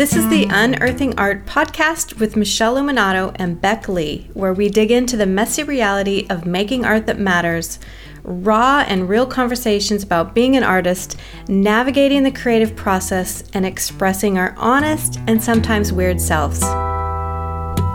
This is the Unearthing Art podcast with Michele Luminato and Bec Lee, where we dig into the messy reality of making art that matters, raw and real conversations about being an artist, navigating the creative process, and expressing our honest and sometimes weird selves.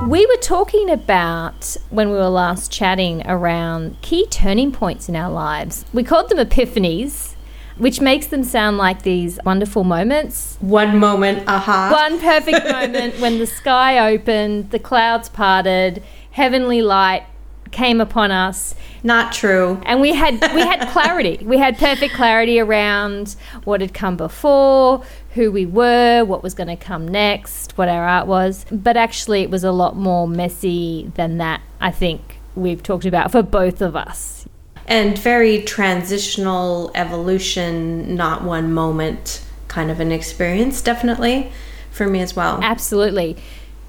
We were talking about when we were last chatting around key turning points in our lives. We called them epiphanies which makes them sound like these wonderful moments. One moment, aha. One perfect moment when the sky opened, the clouds parted, heavenly light came upon us. Not true. And we had we had clarity. We had perfect clarity around what had come before, who we were, what was going to come next, what our art was. But actually it was a lot more messy than that, I think we've talked about for both of us and very transitional evolution, not one moment kind of an experience, definitely for me as well. Absolutely.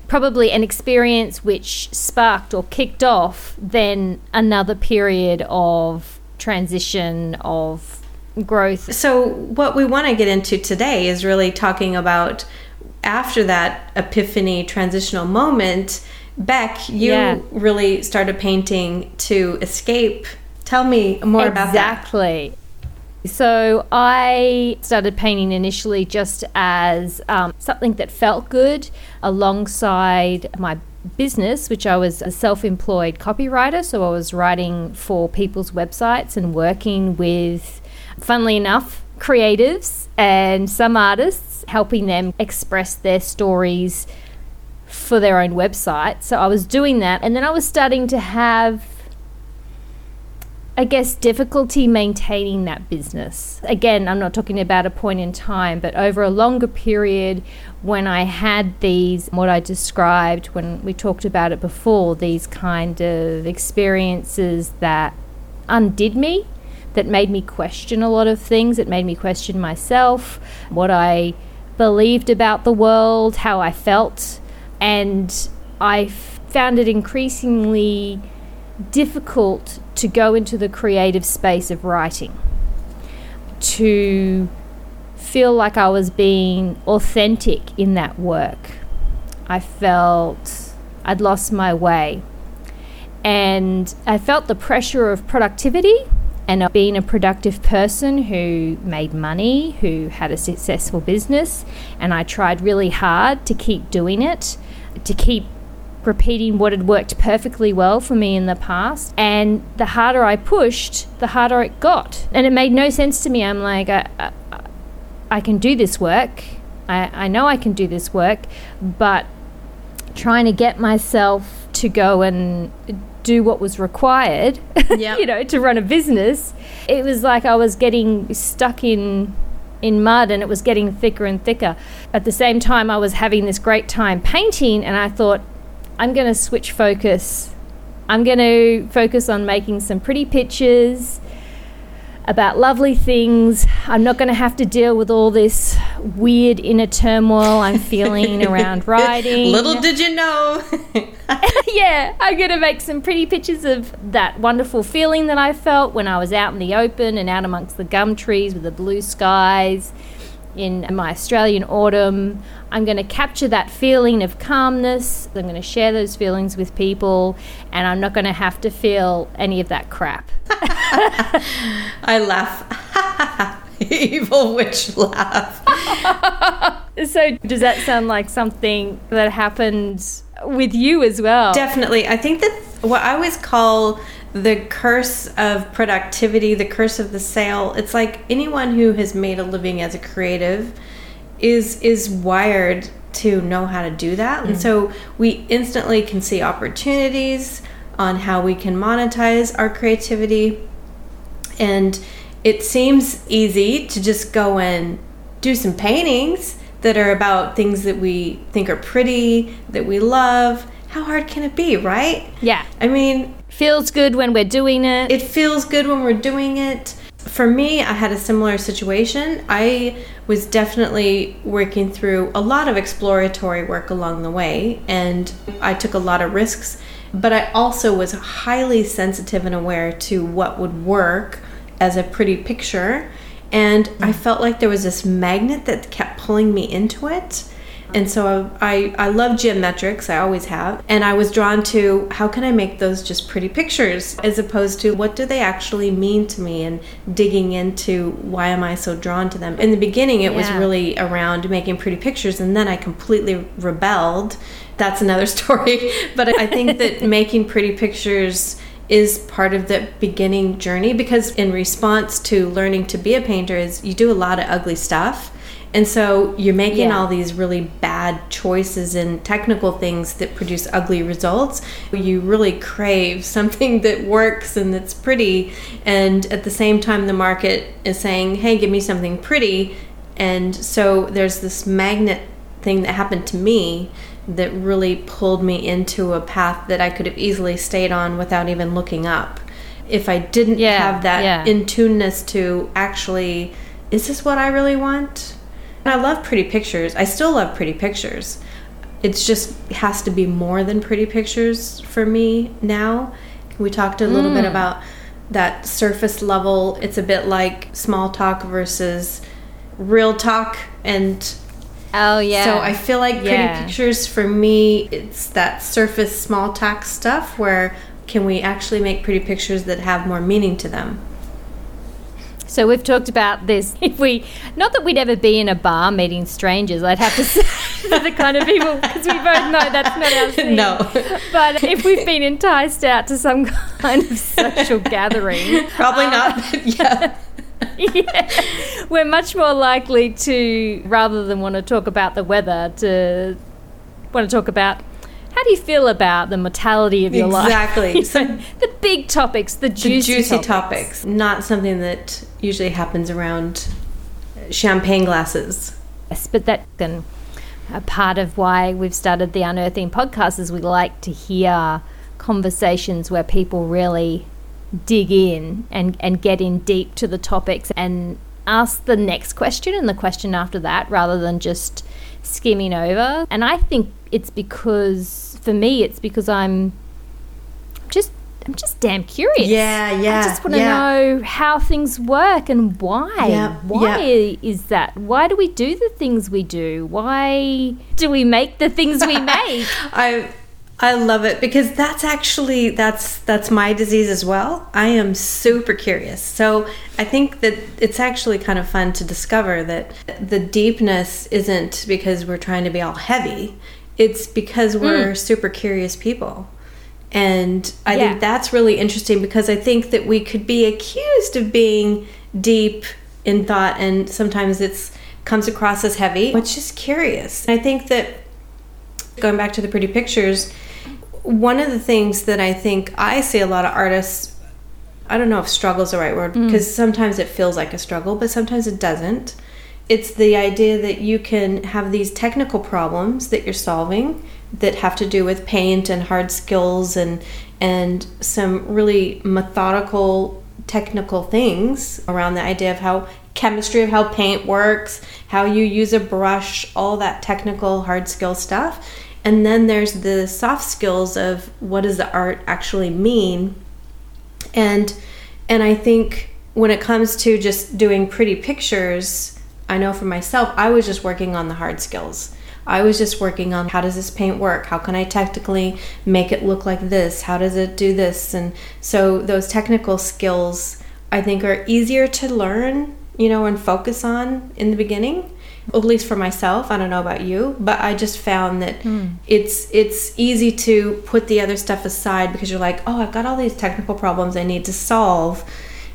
Probably an experience which sparked or kicked off then another period of transition, of growth. So, what we want to get into today is really talking about after that epiphany transitional moment. Bec, you yeah. really started painting to escape Tell me more exactly. about. Exactly. So I started painting initially just as um, something that felt good alongside my business, which I was a self employed copywriter. So I was writing for people's websites and working with, funnily enough, creatives and some artists, helping them express their stories for their own website. So I was doing that. And then I was starting to have I guess, difficulty maintaining that business. Again, I'm not talking about a point in time, but over a longer period when I had these, what I described when we talked about it before, these kind of experiences that undid me, that made me question a lot of things, it made me question myself, what I believed about the world, how I felt, and I found it increasingly difficult to go into the creative space of writing, to feel like I was being authentic in that work. I felt I'd lost my way. And I felt the pressure of productivity and being a productive person who made money, who had a successful business. And I tried really hard to keep doing it, to keep repeating what had worked perfectly well for me in the past. And the harder I pushed, the harder it got. And it made no sense to me. I'm like, I, I, I can do this work. I, I know I can do this work, but trying to get myself to go and do what was required, yep. you know, to run a business, it was like I was getting stuck in in mud and it was getting thicker and thicker. At the same time, I was having this great time painting, and I thought, I'm going to switch focus. I'm going to focus on making some pretty pictures about lovely things. I'm not going to have to deal with all this weird inner turmoil I'm feeling around writing. Little did you know. yeah, I'm going to make some pretty pictures of that wonderful feeling that I felt when I was out in the open and out amongst the gum trees with the blue skies in my Australian autumn. I'm going to capture that feeling of calmness. I'm going to share those feelings with people, and I'm not going to have to feel any of that crap. I laugh. Evil witch laugh. so, does that sound like something that happened with you as well? Definitely. I think that what I always call the curse of productivity, the curse of the sale. It's like anyone who has made a living as a creative is is wired to know how to do that. Mm. And so we instantly can see opportunities on how we can monetize our creativity. And it seems easy to just go and do some paintings that are about things that we think are pretty, that we love. How hard can it be, right? Yeah. I mean, feels good when we're doing it. It feels good when we're doing it. For me, I had a similar situation. I was definitely working through a lot of exploratory work along the way, and I took a lot of risks, but I also was highly sensitive and aware to what would work as a pretty picture. And I felt like there was this magnet that kept pulling me into it And so I, I love geometrics, I always have. And I was drawn to how can I make those just pretty pictures as opposed to what do they actually mean to me and digging into why am I so drawn to them. In the beginning, it was really around making pretty pictures, and then I completely rebelled. That's another story. But I think that making pretty pictures is part of the beginning journey because in response to learning to be a painter is you do a lot of ugly stuff and so you're making Yeah. all these really bad choices and technical things that produce ugly results. You really crave something that works and that's pretty. And at the same time, the market is saying, hey, give me something pretty. And so there's this magnet thing that happened to me that really pulled me into a path that I could have easily stayed on without even looking up. If I didn't Yeah, have that yeah. in tuneness to actually, is this what I really want? And I love pretty pictures. I still love pretty pictures. It's just has to be more than pretty pictures for me now. We talked a little bit Mm. about that surface level. It's a bit like small talk versus real talk and Oh yeah. so I feel like pretty Yeah. pictures for me, it's that surface small talk stuff where can we actually make pretty pictures that have more meaning to them? So we've talked about this. If we, not that we'd ever be in a bar meeting strangers, I'd have to say for the kind of people because we both know that's not our thing. No. But if we've been enticed out to some kind of social gathering, Probably um, not, yeah. yeah, we're much more likely to, rather than want to talk about the weather, to want to talk about how do you feel about the mortality of your life? Exactly. You know, the big topics, the The juicy, juicy topics. topics. Not something that usually happens around uh, champagne glasses. Yes, but that can a part of why we've started the Unearthing podcast is we like to hear conversations where people really dig in and, and get in deep to the topics and ask the next question and the question after that rather than just skimming over. And I think it's because for me it's because I'm just I'm just damn curious. Yeah, yeah, I just want to yeah. know how things work and why. Yeah, why yeah. is that? Why do we do the things we do? Why do we make the things we make? I I love it because that's actually that's that's my disease as well. I am super curious. So I think that it's actually kind of fun to discover that the deepness isn't because we're trying to be all heavy. It's because mm. we're super curious people. And I Yeah. think that's really interesting because I think that we could be accused of being deep in thought and sometimes it's comes across as heavy. It's just curious. I think that going back to the pretty pictures, one of the things that I think I see a lot of artists I don't know if struggle is the right word mm. because sometimes it feels like a struggle, but sometimes it doesn't. It's the idea that you can have these technical problems that you're solving that have to do with paint and hard skills and and some really methodical technical things around the idea of how chemistry of how paint works, how you use a brush, all that technical hard skill stuff. And then there's the soft skills of what does the art actually mean and and i think when it comes to just doing pretty pictures i know for myself i was just working on the hard skills. I was just working on how does this paint work? How can i technically make it look like this? How does it do this? And so those technical skills i think are easier to learn you know and focus on in the beginning at least for myself. I don't know about you but i just found that hmm. it's it's easy to put the other stuff aside because you're like oh i've got all these technical problems i need to solve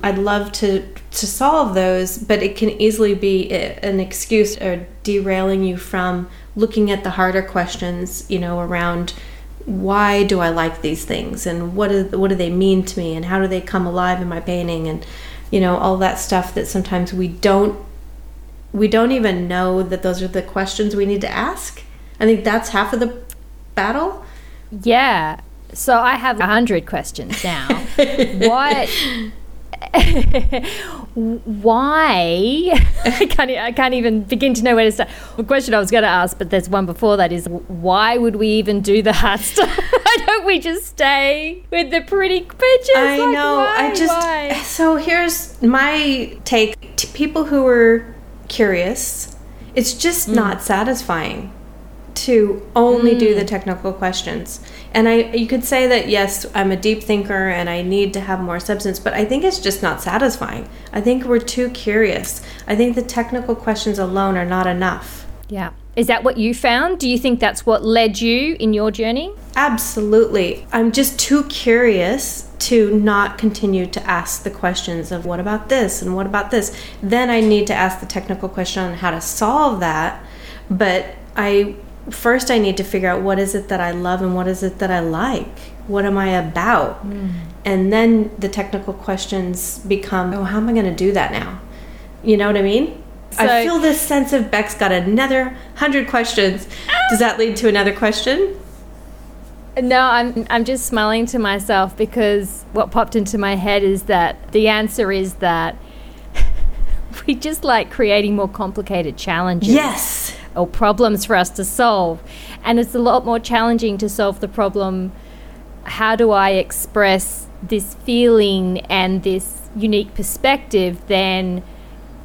i'd love to to solve those but it can easily be an excuse or derailing you from looking at the harder questions you know around why do i like these things and what do, what do they mean to me and how do they come alive in my painting and you know all that stuff that sometimes we don't we don't even know that those are the questions we need to ask. I think that's half of the battle. Yeah. So I have a hundred questions now. what? Why? I can't. I can't even begin to know where to start. The question I was going to ask, but there's one before that is why would we even do the hard stuff? why don't we just stay with the pretty pictures? I Like, know. I just Why? so here's my take. To people who are curious, it's just Mm. not satisfying. to only do the technical questions. And I you could say that yes, I'm a deep thinker and I need to have more substance, but I think it's just not satisfying. I think we're too curious. I think the technical questions alone are not enough. Yeah. Is that what you found? Do you think that's what led you in your journey? Absolutely. I'm just too curious to not continue to ask the questions of what about this and what about this. Then I need to ask the technical question on how to solve that. But I first I need to figure out what is it that I love and what is it that I like. What am I about? Mm. And then the technical questions become, oh, how am I going to do that now? You know what I mean? So, I feel this sense of Bec's got another hundred questions. Does that lead to another question? No, I'm I'm just smiling to myself because what popped into my head is that the answer is that we just like creating more complicated challenges. Yes. Or problems for us to solve. And it's a lot more challenging to solve the problem how do I express this feeling and this unique perspective than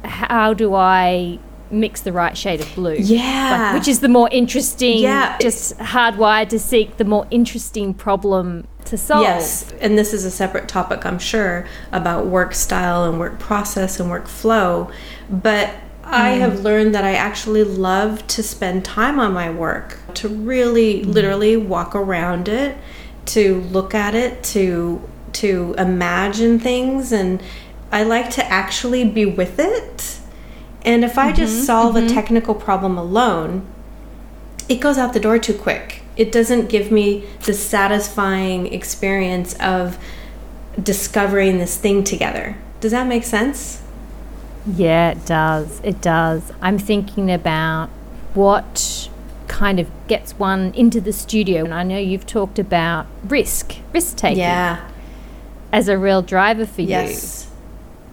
how do I mix the right shade of blue? Yeah. Like, which is the more interesting, yeah. just hardwired to seek the more interesting problem to solve. Yes. And this is a separate topic, I'm sure, about work style and work process and work flow. But I mm. have learned that I actually love to spend time on my work, to really mm. literally walk around it, to look at it, to to imagine things and I like to actually be with it. And if I mm-hmm, just solve mm-hmm. a technical problem alone, it goes out the door too quick. It doesn't give me the satisfying experience of discovering this thing together. Does that make sense? Yeah, it does. It does. I'm thinking about what kind of gets one into the studio. And I know you've talked about risk, risk taking. Yeah. As a real driver for yes. you. Yes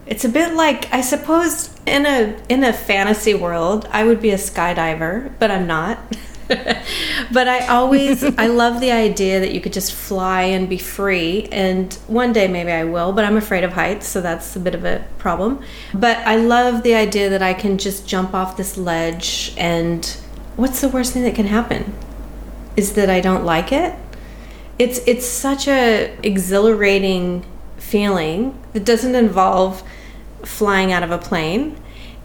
it's a bit like I suppose in a in a fantasy world, I would be a skydiver, but I'm not. but I always I love the idea that you could just fly and be free and one day maybe I will, but I'm afraid of heights, so that's a bit of a problem. But I love the idea that I can just jump off this ledge and what's the worst thing that can happen? Is that I don't like it? It's it's such a exhilarating feeling that doesn't involve flying out of a plane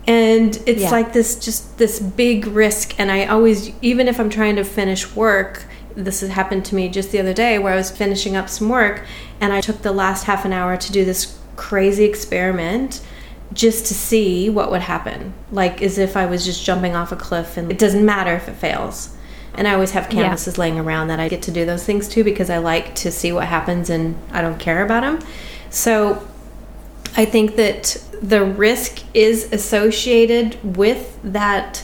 and it's yeah. like this just this big risk and i always even if i'm trying to finish work this has happened to me just the other day where i was finishing up some work and i took the last half an hour to do this crazy experiment just to see what would happen like as if i was just jumping off a cliff and it doesn't matter if it fails and i always have canvases yeah. laying around that i get to do those things too because i like to see what happens and i don't care about them so I think that the risk is associated with that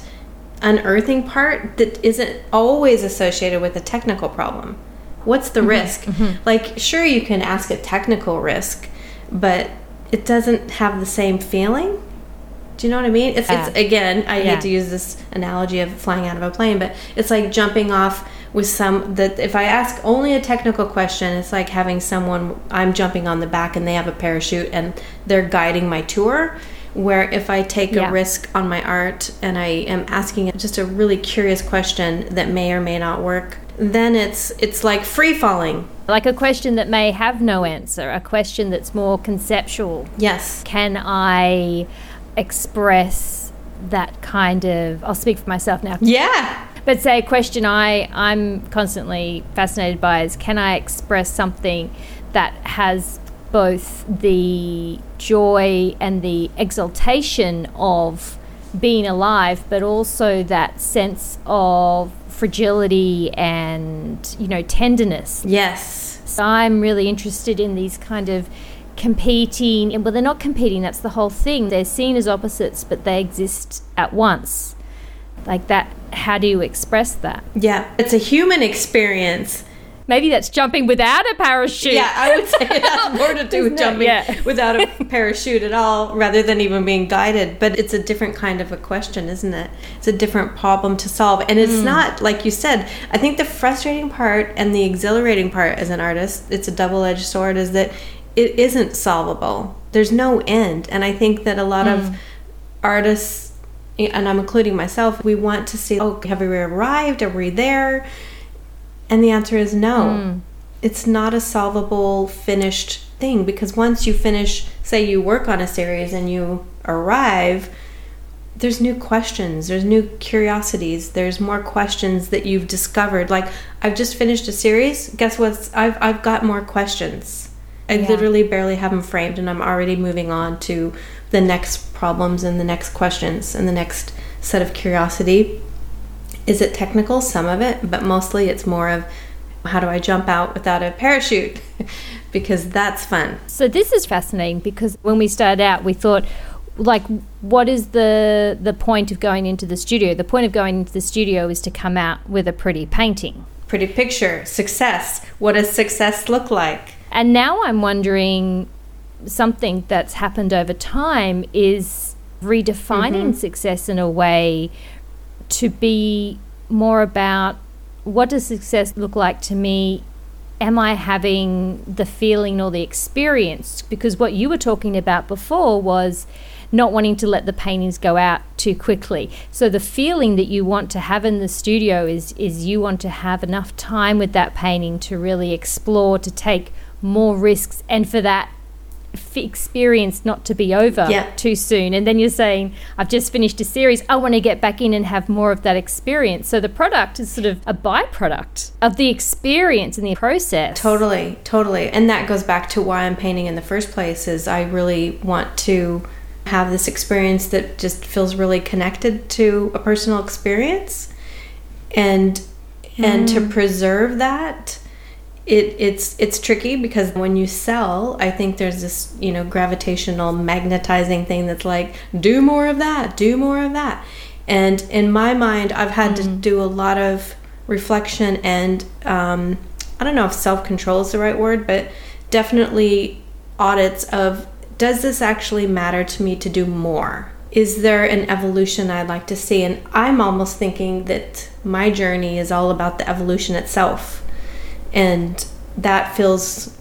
unearthing part that isn't always associated with a technical problem. What's the mm-hmm. risk? Mm-hmm. Like, sure, you can ask a technical risk, but it doesn't have the same feeling. Do you know what I mean? It's, it's again, I yeah. hate to use this analogy of flying out of a plane, but it's like jumping off with some that if I ask only a technical question, it's like having someone I'm jumping on the back and they have a parachute and they're guiding my tour. Where if I take yeah. a risk on my art and I am asking just a really curious question that may or may not work, then it's it's like free falling. Like a question that may have no answer, a question that's more conceptual. Yes. Can I express that kind of I'll speak for myself now. Yeah. But say a question I I'm constantly fascinated by is can I express something that has both the joy and the exaltation of being alive, but also that sense of fragility and you know tenderness. Yes. So I'm really interested in these kind of competing and well they're not competing that's the whole thing. They're seen as opposites but they exist at once. Like that how do you express that? Yeah it's a human experience. Maybe that's jumping without a parachute. Yeah i would say it has more to do with jumping yeah. without a parachute at all rather than even being guided. But it's a different kind of a question isn't it? It's a different problem to solve. And it's mm. not like you said i think the frustrating part and the exhilarating part as an artist it's a double-edged sword is that it isn't solvable there's no end and i think that a lot mm. of artists and I'm including myself, we want to see, oh, have we arrived? Are we there? And the answer is no. Mm. It's not a solvable, finished thing because once you finish, say you work on a series and you arrive, there's new questions, there's new curiosities, there's more questions that you've discovered. Like I've just finished a series. Guess what? I've I've got more questions. I yeah. literally barely have them framed, and I'm already moving on to the next problems and the next questions and the next set of curiosity. Is it technical? Some of it, but mostly it's more of how do I jump out without a parachute? because that's fun. So this is fascinating because when we started out, we thought like what is the the point of going into the studio the point of going into the studio is to come out with a pretty painting pretty picture success what does success look like and now i'm wondering something that's happened over time is redefining mm-hmm. success in a way to be more about what does success look like to me am I having the feeling or the experience? Because what you were talking about before was not wanting to let the paintings go out too quickly. So the feeling that you want to have in the studio is is you want to have enough time with that painting to really explore, to take more risks, and for that experience not to be over yeah. too soon. And then you're saying, I've just finished a series, I want to get back in and have more of that experience. So the product is sort of a byproduct of the experience and the process. Totally, totally. And that goes back to why I'm painting in the first place is I really want to have this experience that just feels really connected to a personal experience and mm. and to mm. preserve that it it's it's tricky because when you sell i think there's this you know gravitational magnetizing thing that's like do more of that do more of that and in my mind i've had mm. to do a lot of reflection and um, i don't know if self-control is the right word but definitely audits of does this actually matter to me to do more? Is there an evolution I'd like to see? And I'm almost thinking that my journey is all about the evolution itself. And that feels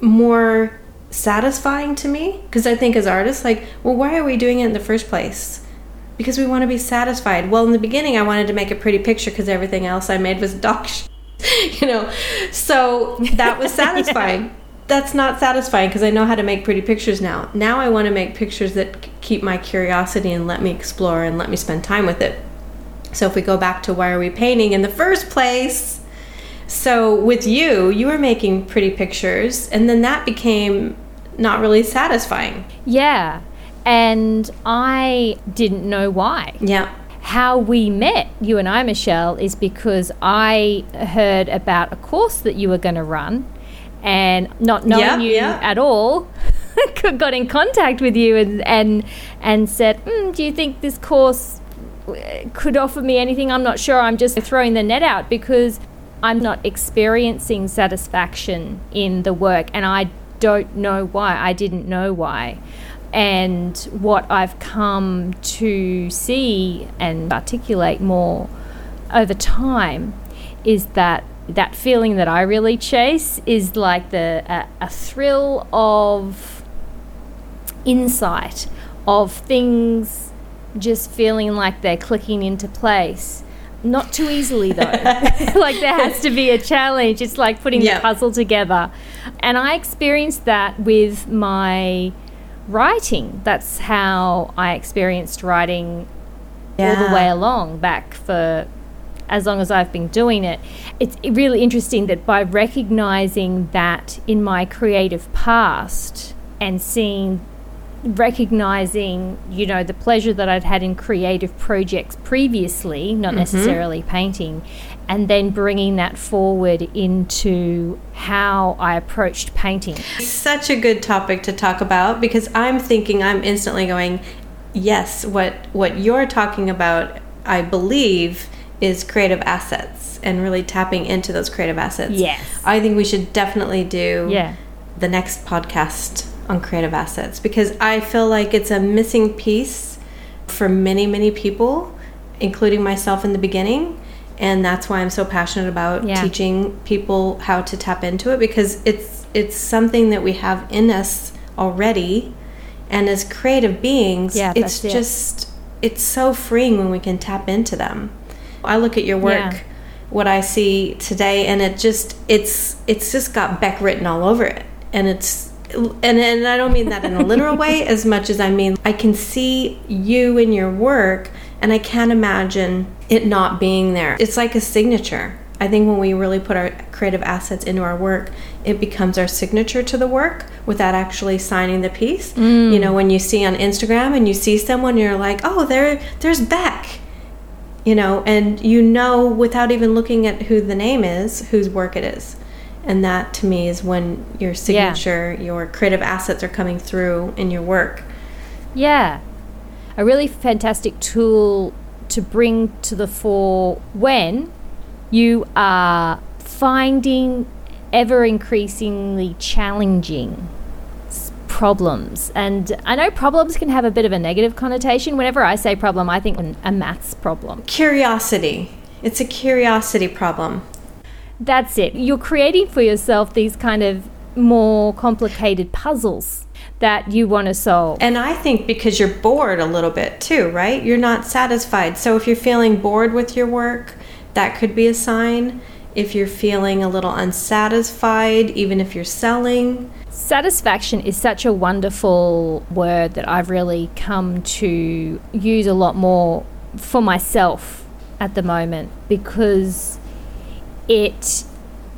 more satisfying to me because I think as artists, like, well, why are we doing it in the first place? Because we want to be satisfied. Well, in the beginning, I wanted to make a pretty picture because everything else I made was dog shit, you know. So that was satisfying. yeah that's not satisfying because I know how to make pretty pictures now. Now I want to make pictures that keep my curiosity and let me explore and let me spend time with it. So if we go back to why are we painting in the first place? So with you, you were making pretty pictures and then that became not really satisfying. Yeah. And I didn't know why. Yeah how we met, you and I, Michele, is because I heard about a course that you were going to run and not knowing you at all got in contact with you and and and said mm, do you think this course uh, could offer me anything i'm not sure i'm just throwing the net out because i'm not experiencing satisfaction in the work and i don't know why i didn't know why and what i've come to see and articulate more over time is that that feeling that I really chase is like the a, a thrill of insight of things just feeling like they're clicking into place. Not too easily though. like there has to be a challenge. It's like putting yep. the puzzle together. And I experienced that with my writing. That's how I experienced writing yeah. all the way along back for as long as I've been doing it. It's really interesting that by recognizing that in my creative past and seeing recognizing you know the pleasure that I'd had in creative projects previously not mm-hmm. necessarily painting and then bringing that forward into how I approached painting such a good topic to talk about because I'm thinking I'm instantly going yes what what you're talking about I believe is creative assets and really tapping into those creative assets. Yes. I think we should definitely do yeah. the next podcast on creative assets because I feel like it's a missing piece for many, many people, including myself in the beginning. And that's why I'm so passionate about yeah. teaching people how to tap into it because it's it's something that we have in us already. And as creative beings, yeah, it's just it's so freeing when we can tap into them. I look at your work, Yeah. what I see today, and it just it's it's just got Bec written all over it, and it's and and I don't mean that in a literal way as much as I mean I can see you in your work, and I can't imagine it not being there. It's like a signature. I think when we really put our creative assets into our work, it becomes our signature to the work without actually signing the piece. You mm. know, when you see on Instagram and you see someone, you're like, oh, there, there's Bec you know, and you know without even looking at who the name is, whose work it is. And that to me is when your signature, your creative assets are coming through in your work. Yeah. A really fantastic tool to bring to the fore when you are finding ever increasingly challenging problems. And I know problems can have a bit of a negative connotation. Whenever I say problem, I think a maths problem. Curiosity. It's a curiosity problem. That's it. You're creating for yourself these kind of more complicated puzzles that you want to solve. And I think because you're bored a little bit too, right? You're not satisfied. So if you're feeling bored with your work, that could be a sign. If you're feeling a little unsatisfied, even if you're selling, Satisfaction is such a wonderful word that I've really come to use a lot more for myself at the moment because it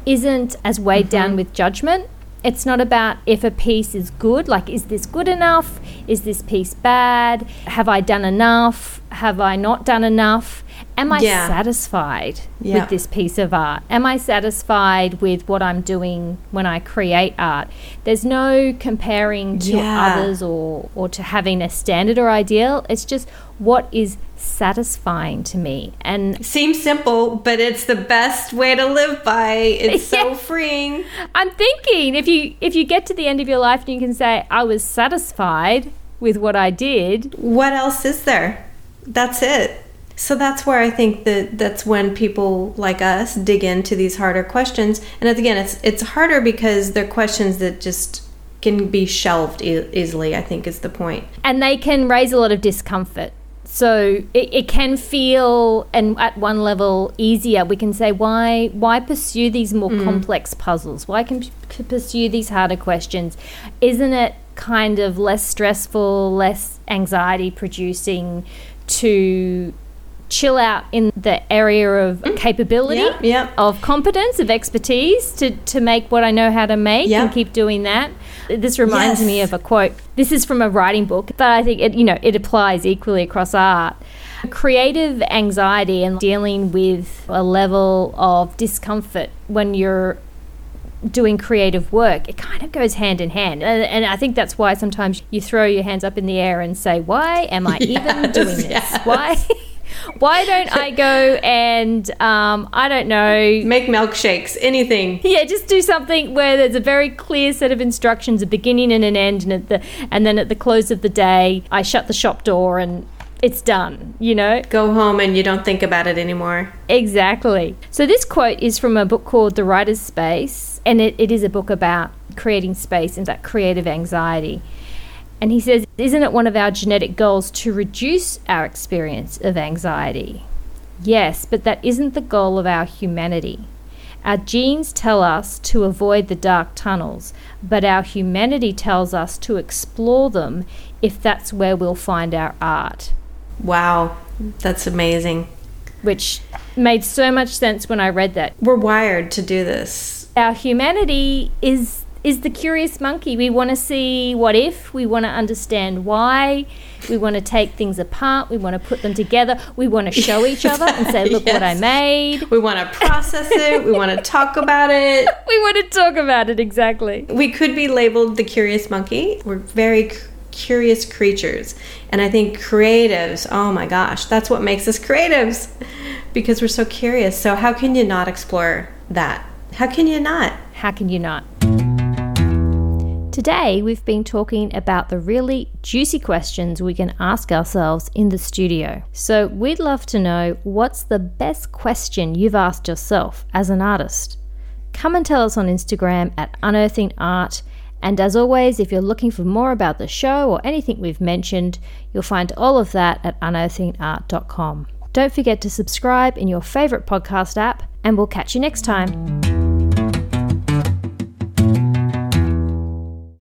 isn't as weighed down mm-hmm. with judgment. It's not about if a piece is good, like, is this good enough? Is this piece bad? Have I done enough? Have I not done enough? Am I Yeah. satisfied Yeah. with this piece of art? Am I satisfied with what I'm doing when I create art? There's no comparing to Yeah. others or, or to having a standard or ideal. It's just what is satisfying to me. And seems simple, but it's the best way to live by. It's so freeing. I'm thinking if you if you get to the end of your life and you can say I was satisfied with what I did, what else is there? That's it. So that's where I think that that's when people like us dig into these harder questions. And again, it's it's harder because they're questions that just can be shelved e- easily. I think is the point. and they can raise a lot of discomfort. So it, it can feel, and at one level, easier. We can say, why, why pursue these more mm. complex puzzles? Why can p- pursue these harder questions? Isn't it kind of less stressful, less anxiety producing to chill out in the area of mm. capability, Yep, yep. of competence, of expertise to, to make what I know how to make Yep. and keep doing that? This reminds Yes. me of a quote. This is from a writing book, but I think it, you know, it applies equally across art. Creative anxiety and dealing with a level of discomfort when you're doing creative work, it kind of goes hand in hand. And, and I think that's why sometimes you throw your hands up in the air and say, Why am I even doing this? yes. Why? Why don't I go and um, I don't know Make milkshakes, anything. yeah, just do something where there's a very clear set of instructions, a beginning and an end, and at the and then at the close of the day, I shut the shop door and it's done. You know Go home and you don't think about it anymore. exactly. So this quote is from a book called The Writer's Space, and it, it is a book about creating space and that creative anxiety. And he says, Isn't it one of our genetic goals to reduce our experience of anxiety? Yes, but that isn't the goal of our humanity. Our genes tell us to avoid the dark tunnels, but our humanity tells us to explore them if that's where we'll find our art. Wow, that's amazing. Which made so much sense when I read that. We're wired to do this. Our humanity is is the curious monkey. We want to see what if, we want to understand why, we want to take things apart, we want to put them together, we want to show each other and say, look what I made. We want to process it. We want to talk about it. We want to talk about it exactly. We could be labeled the curious monkey. We're very curious creatures. And I think creatives, oh my gosh, that's what makes us creatives because we're so curious. So, how can you not explore that? How can you not? How can you not? Today, we've been talking about the really juicy questions we can ask ourselves in the studio. So, we'd love to know what's the best question you've asked yourself as an artist. Come and tell us on Instagram at Unearthing Art And as always, if you're looking for more about the show or anything we've mentioned, you'll find all of that at unearthingart.com. Don't forget to subscribe in your favourite podcast app, and we'll catch you next time.